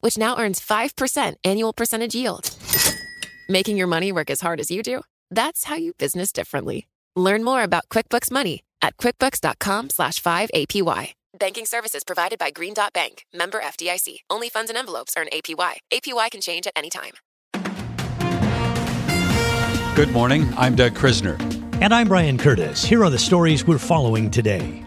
which now earns 5% annual percentage yield. Making your money work as hard as you do? That's how you business differently. Learn more about QuickBooks Money at quickbooks.com slash 5APY. Banking services provided by Green Dot Bank, member FDIC. Only funds and envelopes earn APY. APY can change at any time. Good morning. I'm Doug Krisner. And I'm Brian Curtis. Here are the stories we're following today.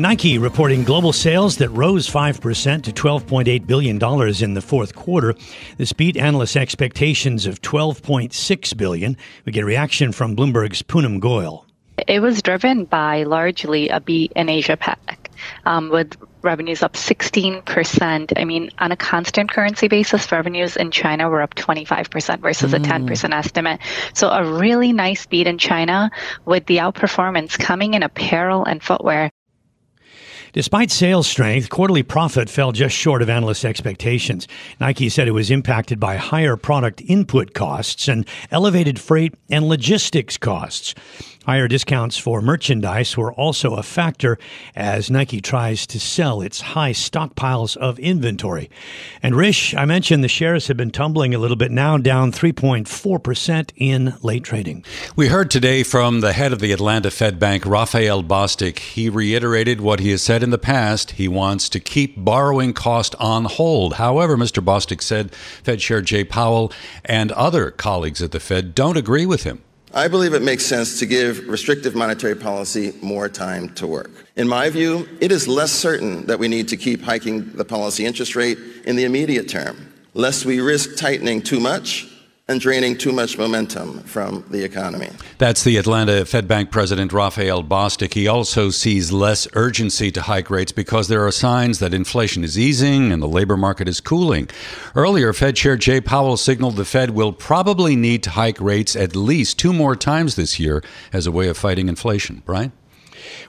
Nike reporting global sales that rose 5% to $12.8 billion in the fourth quarter. This beat analysts' expectations of 12.6 billion. We get a reaction from Bloomberg's Poonam Goyal. It was driven by largely a beat in Asia Pac, um, with revenues up 16%. I mean, on a constant currency basis, revenues in China were up 25% versus mm. a 10% estimate. So a really nice beat in China with the outperformance coming in apparel and footwear. Despite sales strength, quarterly profit fell just short of analyst expectations. Nike said it was impacted by higher product input costs and elevated freight and logistics costs. Higher discounts for merchandise were also a factor as Nike tries to sell its high stockpiles of inventory. And Rish, I mentioned the shares have been tumbling a little bit now, down 3.4% in late trading. We heard today from the head of the Atlanta Fed Bank, Rafael Bostic. He reiterated what he has said in the past. He wants to keep borrowing cost on hold. However, Mr. Bostic said Fed Chair Jay Powell and other colleagues at the Fed don't agree with him. I believe it makes sense to give restrictive monetary policy more time to work. In my view, it is less certain that we need to keep hiking the policy interest rate in the immediate term, lest we risk tightening too much and draining too much momentum from the economy. That's the Atlanta Fed Bank President Rafael Bostic. He also sees less urgency to hike rates because there are signs that inflation is easing and the labor market is cooling. Earlier, Fed Chair Jay Powell signaled the Fed will probably need to hike rates at least two more times this year as a way of fighting inflation. Brian?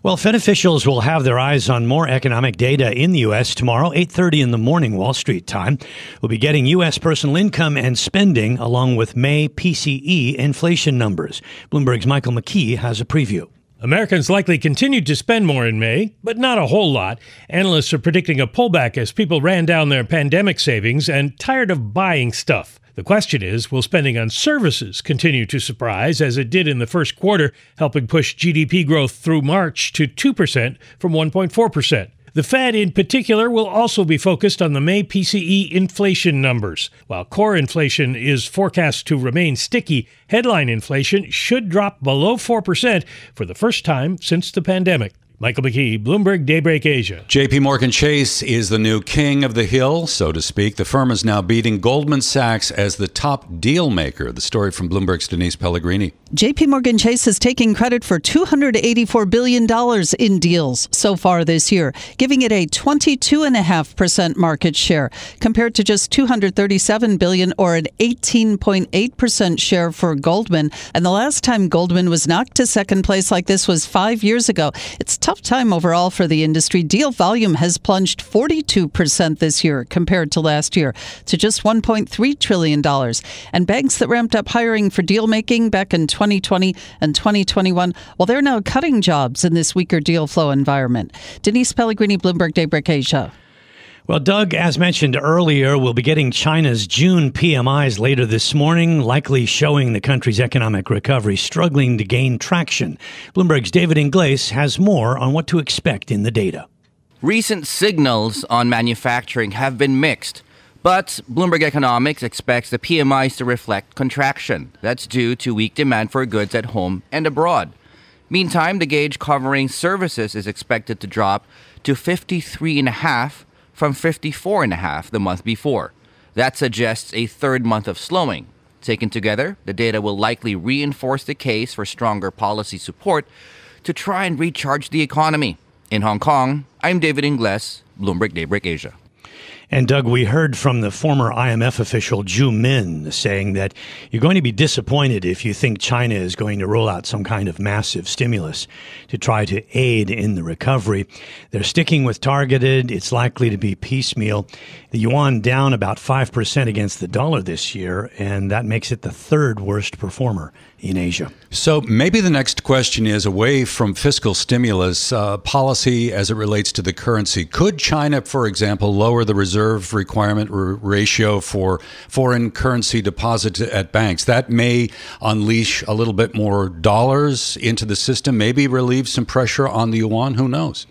Well, Fed officials will have their eyes on more economic data in the U.S. tomorrow, 8.30 in the morning, Wall Street time. We'll be getting U.S. personal income and spending along with May PCE inflation numbers. Bloomberg's Michael McKee has a preview. Americans likely continued to spend more in May, but not a whole lot. Analysts are predicting a pullback as people ran down their pandemic savings and tired of buying stuff. The question is will spending on services continue to surprise as it did in the first quarter, helping push GDP growth through March to 2% from 1.4%? The Fed, in particular, will also be focused on the May PCE inflation numbers. While core inflation is forecast to remain sticky, headline inflation should drop below 4% for the first time since the pandemic. Michael McKee, Bloomberg Daybreak Asia. JP Morgan Chase is the new king of the hill, so to speak. The firm is now beating Goldman Sachs as the top deal maker. The story from Bloomberg's Denise Pellegrini. JP Morgan Chase is taking credit for $284 billion in deals so far this year, giving it a 22.5% market share compared to just 237 billion or an 18.8% share for Goldman. And the last time Goldman was knocked to second place like this was five years ago. It's tough tough time overall for the industry. Deal volume has plunged 42% this year compared to last year to just $1.3 trillion. And banks that ramped up hiring for deal making back in 2020 and 2021, well, they're now cutting jobs in this weaker deal flow environment. Denise Pellegrini, Bloomberg Daybreak Asia. Well, Doug, as mentioned earlier, we'll be getting China's June PMIs later this morning, likely showing the country's economic recovery struggling to gain traction. Bloomberg's David Ingles has more on what to expect in the data. Recent signals on manufacturing have been mixed. But Bloomberg Economics expects the PMIs to reflect contraction. That's due to weak demand for goods at home and abroad. Meantime, the gauge covering services is expected to drop to 53.5 from 54.5 the month before. That suggests a third month of slowing. Taken together, the data will likely reinforce the case for stronger policy support to try and recharge the economy. In Hong Kong, I'm David Ingles, Bloomberg Daybreak Asia. And Doug, we heard from the former IMF official Zhu Min saying that you're going to be disappointed if you think China is going to roll out some kind of massive stimulus to try to aid in the recovery. They're sticking with targeted. It's likely to be piecemeal. The yuan down about 5% against the dollar this year, and that makes it the third worst performer in Asia. So maybe the next question is away from fiscal stimulus uh, policy as it relates to the currency. Could China, for example, lower the reserve requirement r- ratio for foreign currency deposits at banks? That may unleash a little bit more dollars into the system, maybe relieve some pressure on the yuan. Who knows?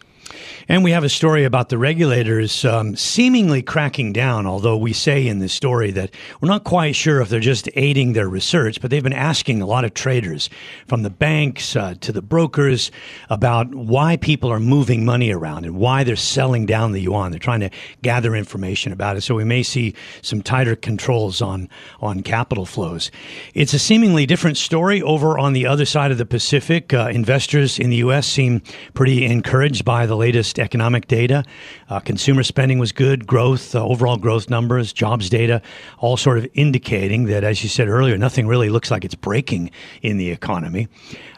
And we have a story about the regulators um, seemingly cracking down, although we say in this story that we're not quite sure if they're just aiding their research, but they've been asking a lot of traders, from the banks uh, to the brokers, about why people are moving money around and why they're selling down the yuan. They're trying to gather information about it. So we may see some tighter controls on, on capital flows. It's a seemingly different story over on the other side of the Pacific. Uh, investors in the U.S. seem pretty encouraged by the latest economic data. Uh, consumer spending was good, growth, uh, overall growth numbers, jobs data, all sort of indicating that, as you said earlier, nothing really looks like it's breaking in the economy.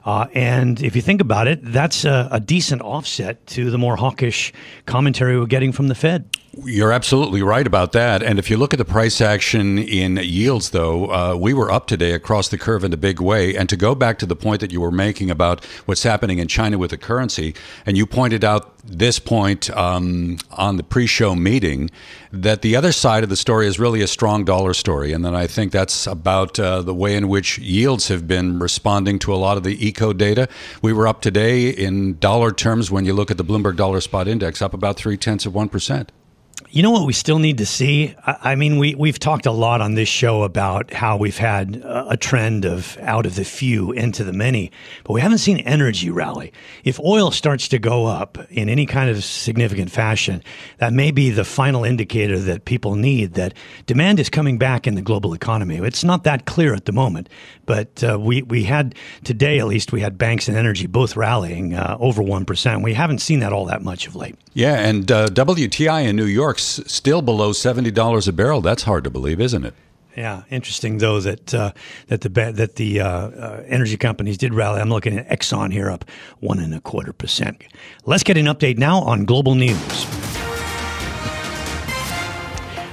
Uh, and if you think about it, that's a, a decent offset to the more hawkish commentary we're getting from the Fed. You're absolutely right about that. And if you look at the price action in yields, though, uh, we were up today across the curve in a big way. And to go back to the point that you were making about what's happening in China with the currency, and you pointed out this point um, on the pre show meeting that the other side of the story is really a strong dollar story. And then I think that's about uh, the way in which yields have been responding to a lot of the eco data. We were up today in dollar terms when you look at the Bloomberg Dollar Spot Index, up about three tenths of 1%. You know what we still need to see? I mean, we, we've talked a lot on this show about how we've had a trend of out of the few into the many, but we haven't seen energy rally. If oil starts to go up in any kind of significant fashion, that may be the final indicator that people need that demand is coming back in the global economy. It's not that clear at the moment, but uh, we, we had today, at least, we had banks and energy both rallying uh, over 1%. We haven't seen that all that much of late. Yeah, and uh, WTI in New York still below seventy dollars a barrel. That's hard to believe, isn't it? Yeah, interesting though that uh, that the that the uh, uh, energy companies did rally. I'm looking at Exxon here up one and a quarter percent. Let's get an update now on global news.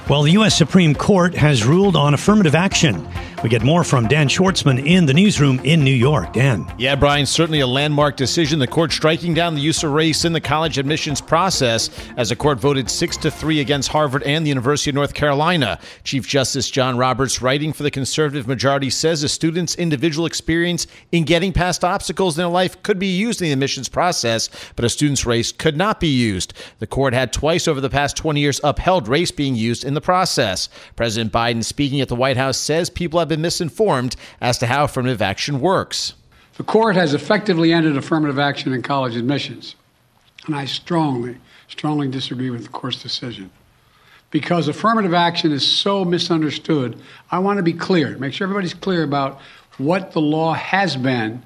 Well, the U.S. Supreme Court has ruled on affirmative action we get more from Dan Schwartzman in the newsroom in New York. Dan. Yeah, Brian, certainly a landmark decision. The court striking down the use of race in the college admissions process as the court voted 6 to 3 against Harvard and the University of North Carolina. Chief Justice John Roberts, writing for the conservative majority, says a student's individual experience in getting past obstacles in their life could be used in the admissions process, but a student's race could not be used. The court had twice over the past 20 years upheld race being used in the process. President Biden, speaking at the White House, says people have been misinformed as to how affirmative action works. The court has effectively ended affirmative action in college admissions. And I strongly, strongly disagree with the court's decision. Because affirmative action is so misunderstood, I want to be clear, make sure everybody's clear about what the law has been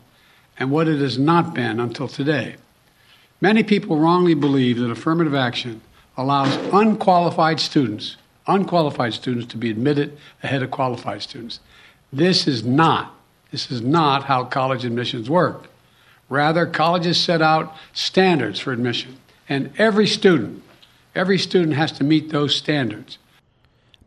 and what it has not been until today. Many people wrongly believe that affirmative action allows unqualified students, unqualified students to be admitted ahead of qualified students. This is not, this is not how college admissions work. Rather, colleges set out standards for admission, and every student, every student has to meet those standards.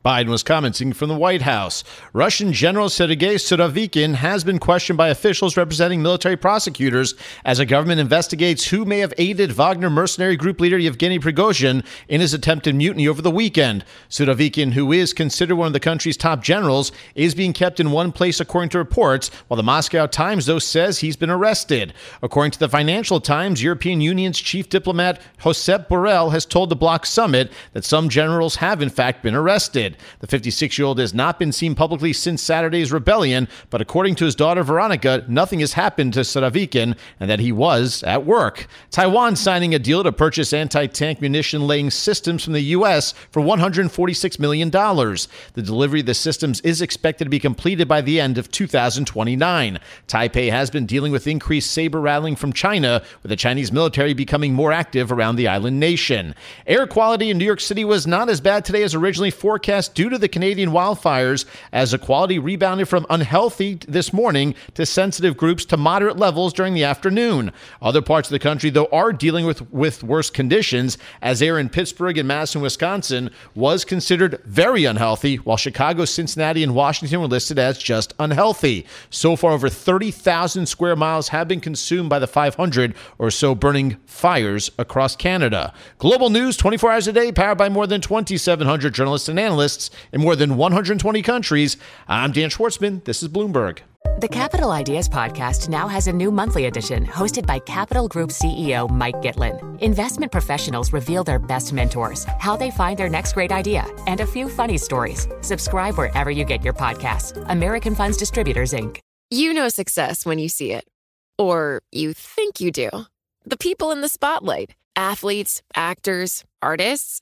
Biden was commenting from the White House. Russian General Sergei Surovikin has been questioned by officials representing military prosecutors as a government investigates who may have aided Wagner mercenary group leader Yevgeny Prigozhin in his attempted mutiny over the weekend. Surovikin, who is considered one of the country's top generals, is being kept in one place according to reports, while the Moscow Times, though, says he's been arrested. According to the Financial Times, European Union's chief diplomat Josep Borrell has told the bloc summit that some generals have in fact been arrested. The 56 year old has not been seen publicly since Saturday's rebellion, but according to his daughter Veronica, nothing has happened to Surovikin and that he was at work. Taiwan signing a deal to purchase anti tank munition laying systems from the U.S. for $146 million. The delivery of the systems is expected to be completed by the end of 2029. Taipei has been dealing with increased saber rattling from China, with the Chinese military becoming more active around the island nation. Air quality in New York City was not as bad today as originally forecast due to the Canadian wildfires, as the quality rebounded from unhealthy this morning to sensitive groups to moderate levels during the afternoon. Other parts of the country, though, are dealing with, with worse conditions, as air in Pittsburgh and Madison, Wisconsin was considered very unhealthy, while Chicago, Cincinnati, and Washington were listed as just unhealthy. So far, over 30,000 square miles have been consumed by the 500 or so burning fires across Canada. Global news 24 hours a day, powered by more than 2,700 journalists and analysts in more than 120 countries. I'm Dan Schwartzman. This is Bloomberg. The Capital Ideas Podcast now has a new monthly edition hosted by Capital Group CEO Mike Gitlin. Investment professionals reveal their best mentors, how they find their next great idea, and a few funny stories. Subscribe wherever you get your podcasts. American Funds Distributors, Inc. You know success when you see it. Or you think you do. The people in the spotlight athletes, actors, artists.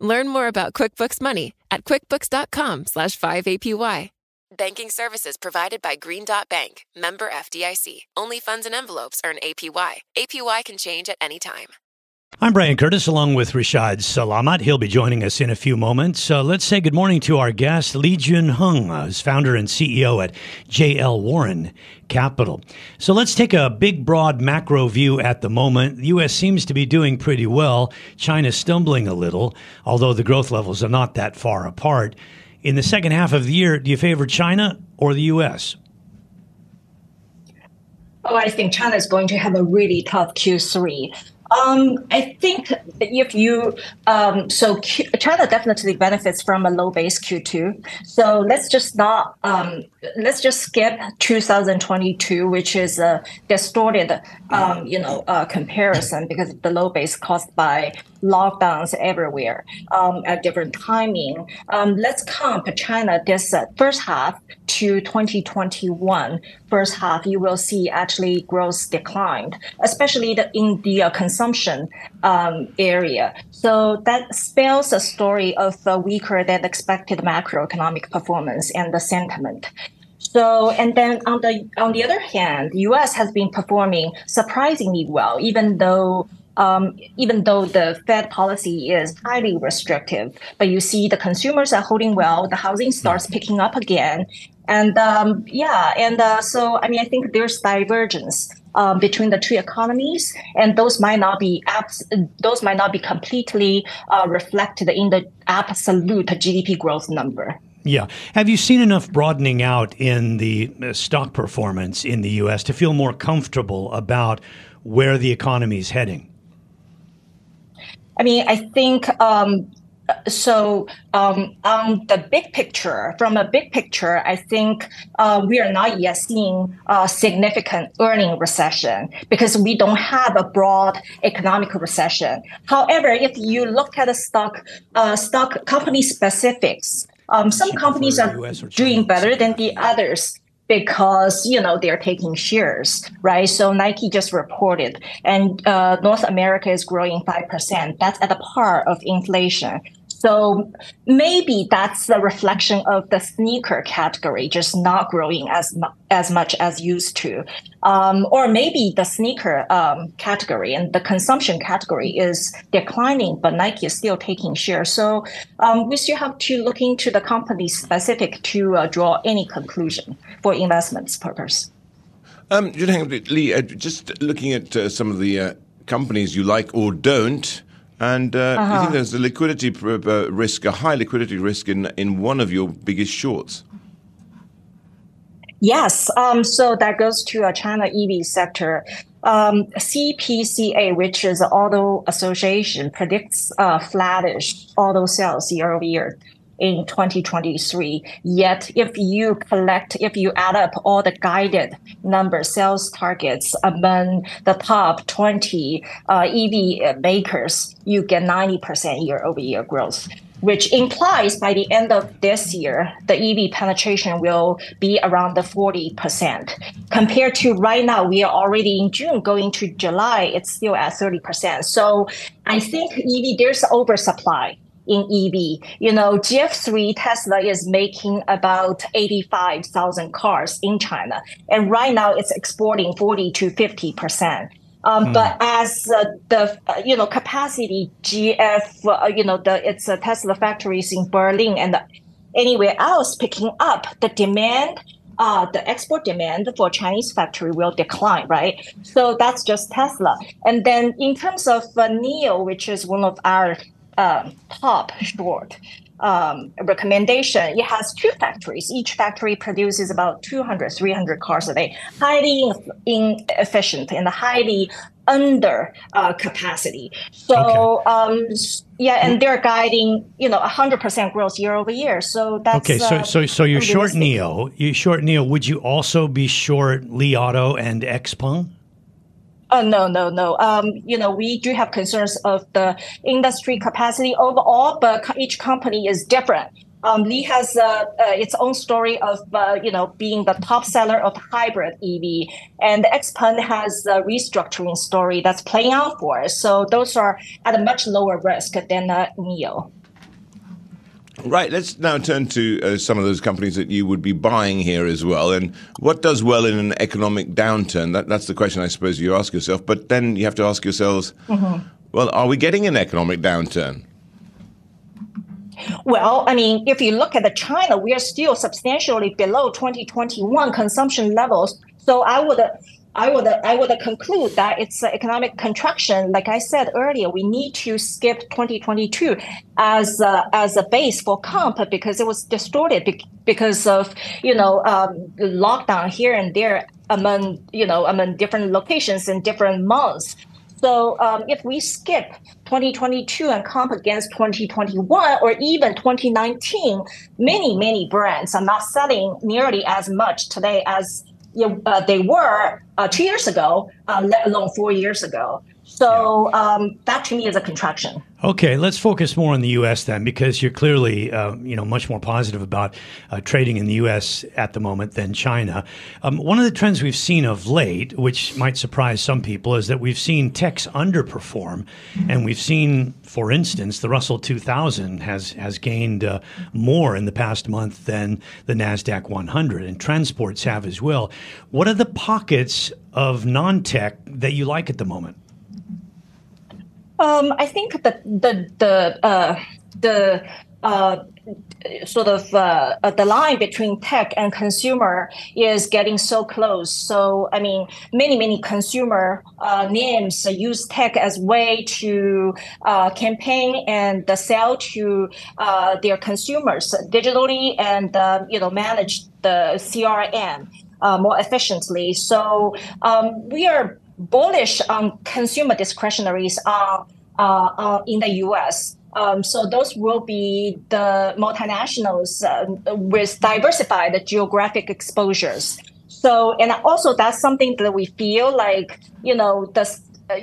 Learn more about QuickBooks Money at quickbooks.com slash 5APY. Banking services provided by Green Dot Bank, member FDIC. Only funds and envelopes earn APY. APY can change at any time. I'm Brian Curtis along with Rishaad Salamat. He'll be joining us in a few moments. Uh, let's say good morning to our guest, Lee Jun Hung, uh, founder and CEO at JL Warren Capital. So let's take a big, broad macro view at the moment. The U.S. seems to be doing pretty well. China's stumbling a little, although the growth levels are not that far apart. In the second half of the year, do you favor China or the U.S.? Oh, I think China is going to have a really tough Q3. Um, I think if you um, so Q, China definitely benefits from a low base Q2. So let's just not um, let's just skip 2022, which is a distorted um, you know uh, comparison because the low base caused by lockdowns everywhere um, at different timing. Um, let's comp China this uh, first half to 2021 first half. You will see actually growth declined, especially the, in the uh, consumption um, area. So that spells a story of a weaker than expected macroeconomic performance and the sentiment. So, and then on the on the other hand, U.S. has been performing surprisingly well, even though um, even though the Fed policy is highly restrictive, but you see the consumers are holding well, the housing starts picking up again. And um, yeah, and uh, so I mean, I think there's divergence um, between the two economies, and those might not be abs- those might not be completely uh, reflected in the absolute GDP growth number. Yeah. Have you seen enough broadening out in the uh, stock performance in the U.S. to feel more comfortable about where the economy is heading? I mean, I think um, so. Um, on the big picture, from a big picture, I think uh, we are not yet seeing a significant earning recession because we don't have a broad economic recession. However, if you look at the stock uh, stock company specifics, um, some companies are doing better than the others because you know they're taking shares, right? So Nike just reported, and uh, North America is growing five percent. That's at the par of inflation. So maybe that's the reflection of the sneaker category just not growing as mu- as much as used to, um, or maybe the sneaker um, category and the consumption category is declining, but Nike is still taking share. So um, we still have to look into the company specific to uh, draw any conclusion for investments purpose. Um, Lee, uh, just looking at uh, some of the uh, companies you like or don't And uh, uh-huh. you think uh-huh. there's a liquidity uh, risk, a high liquidity risk in, in one of your biggest shorts? Yes. Um, so that goes to a China EV sector. Um, CPCA, which is Auto Association, predicts uh, flattish auto sales year over year in 2023. Yet, if you collect, if you add up all the guided number sales targets among the top 20 uh, EV makers, you get 90% year over year growth which implies by the end of this year, the EV penetration will be around the 40%. Compared to right now, we are already in June, going to July, it's still at 30%. So I think EV, there's oversupply in EV. You know, GF3 Tesla is making about 85,000 cars in China. And right now it's exporting 40 to 50%. Um, mm. But as uh, the uh, you know capacity GF uh, you know the it's Tesla factories in Berlin and anywhere else picking up the demand uh, the export demand for Chinese factory will decline, right? So that's just Tesla. And then in terms of uh, NIO, which is one of our uh, top short, um, recommendation, it has two factories. Each factory produces about 200, 300 cars a day, highly inefficient and highly under uh, capacity. So, okay. um, yeah, and they're guiding, you know, 100% growth year over year. So that's okay. So, uh, so, so you're short NIO. You short NIO. Would you also be short Li Auto and XPeng? Oh, no, no, no. Um, you know, we do have concerns of the industry capacity overall, but each company is different. Um, Li has uh, uh, its own story of uh, you know being the top seller of hybrid EV, and XPeng has a restructuring story that's playing out for us. So those are at a much lower risk than uh, NIO. Right, let's now turn to uh, some of those companies that you would be buying here as well. And what does well in an economic downturn? That, that's the question I suppose you ask yourself. But then you have to ask yourselves, mm-hmm. well, are we getting an economic downturn? Well, I mean, if you look at the China, we are still substantially below 2021 consumption levels. So I would I would I would conclude that it's an economic contraction. Like I said earlier, we need to skip 2022 as a, as a base for comp because it was distorted because of you know um, lockdown here and there among you know among different locations in different months. So um, if we skip 2022 and comp against 2021 or even 2019, many many brands are not selling nearly as much today as uh, they were uh, two years ago, uh, let alone four years ago. So um, that to me is a contraction. Okay, let's focus more on the U.S. then, because you're clearly, uh, you know, much more positive about uh, trading in the U.S. at the moment than China. Um, one of the trends we've seen of late, which might surprise some people, is that we've seen techs underperform, and we've seen, for instance, the Russell 2000 has has gained uh, more in the past month than the Nasdaq 100, and transports have as well. What are the pockets of non-tech that you like at the moment? Um, I think the the the uh, the uh, sort of uh, uh, the line between tech and consumer is getting so close. So I mean, many many consumer uh, names use tech as way to uh, campaign and sell to uh, their consumers digitally and uh, you know manage the CRM more efficiently. So um, we are bullish on consumer discretionaries uh, in the U.S. Um, so those will be the multinationals uh, with diversified geographic exposures. So, and also that's something that we feel like, you know, the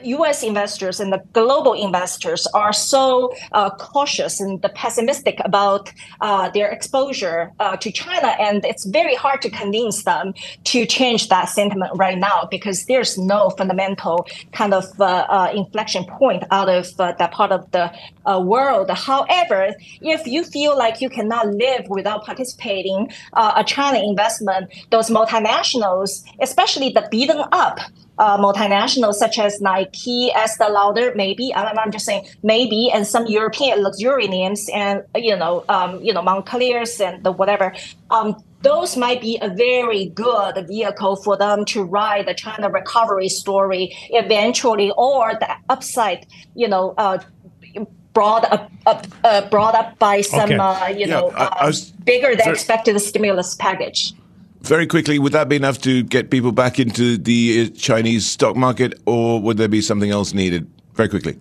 U.S. Uh, investors and the global investors are so uh, cautious and pessimistic about uh, their exposure uh, to China, and it's very hard to convince them to change that sentiment right now because there's no fundamental kind of uh, uh, inflection point out of that part of the world. However, if you feel like you cannot live without participating a China investment, those multinationals, especially the beaten up uh, multinationals such as Nike, Estee Lauder, maybe I'm, I'm just saying maybe, and some European luxury names, and you know, um, you know, Moncler's and the whatever. Um, those might be a very good vehicle for them to ride the China recovery story eventually, or the upside, you know, uh, brought up, up uh, brought up by some Okay. uh, you Yeah, know I- I uh, was- bigger than expected stimulus package. Very quickly, would that be enough to get people back into the uh, Chinese stock market, or would there be something else needed? Very quickly.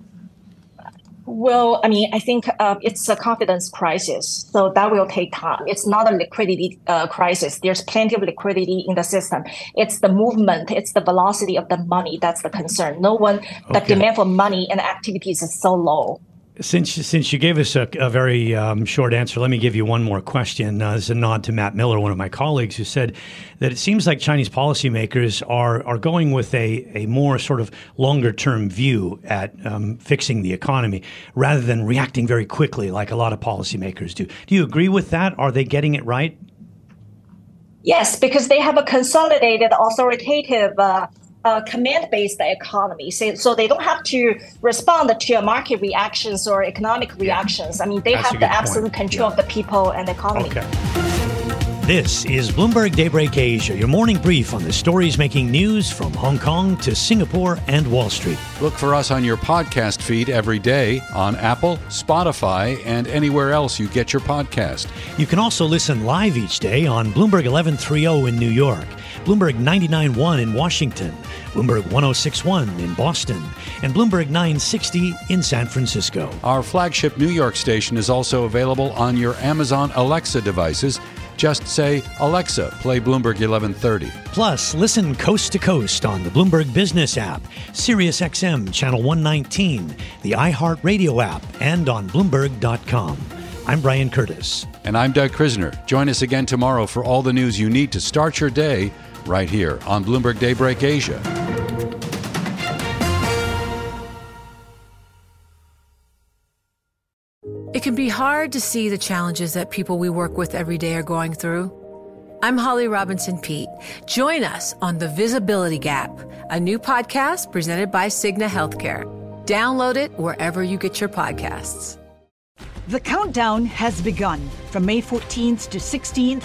Well, I mean, I think uh, it's a confidence crisis, so that will take time. It's not a liquidity uh, crisis. There's plenty of liquidity in the system. It's the movement, it's the velocity of the money that's the concern. No one, the demand for money and activities is so low. Since since you gave us a, a very um, short answer, let me give you one more question. Uh, a nod to Matt Miller, one of my colleagues, who said that it seems like Chinese policymakers are are going with a, a more sort of longer term view at um, fixing the economy rather than reacting very quickly like a lot of policymakers do. Do you agree with that? Are they getting it right? Yes, because they have a consolidated, authoritative, uh, uh, command-based economy. So, so they don't have to respond to market reactions or economic reactions. I mean, they That's have good the point. absolute control of the people and the economy. Okay. This is Bloomberg Daybreak Asia, your morning brief on the stories making news from Hong Kong to Singapore and Wall Street. Look for us on your podcast feed every day on Apple, Spotify, and anywhere else you get your podcast. You can also listen live each day on Bloomberg 1130 in New York, Bloomberg 991 in Washington, Bloomberg 1061 in Boston, and Bloomberg 960 in San Francisco. Our flagship New York station is also available on your Amazon Alexa devices. Just say, Alexa, play Bloomberg 1130. Plus, listen coast to coast on the Bloomberg Business app, SiriusXM Channel 119, the iHeartRadio app, and on Bloomberg.com. I'm Brian Curtis. And I'm Doug Krisner. Join us again tomorrow for all the news you need to start your day right here on Bloomberg Daybreak Asia. It can be hard to see the challenges that people we work with every day are going through. I'm Holly Robinson Peete. Join us on The Visibility Gap, a new podcast presented by Cigna Healthcare. Download it wherever you get your podcasts. The countdown has begun. From May 14th to 16th,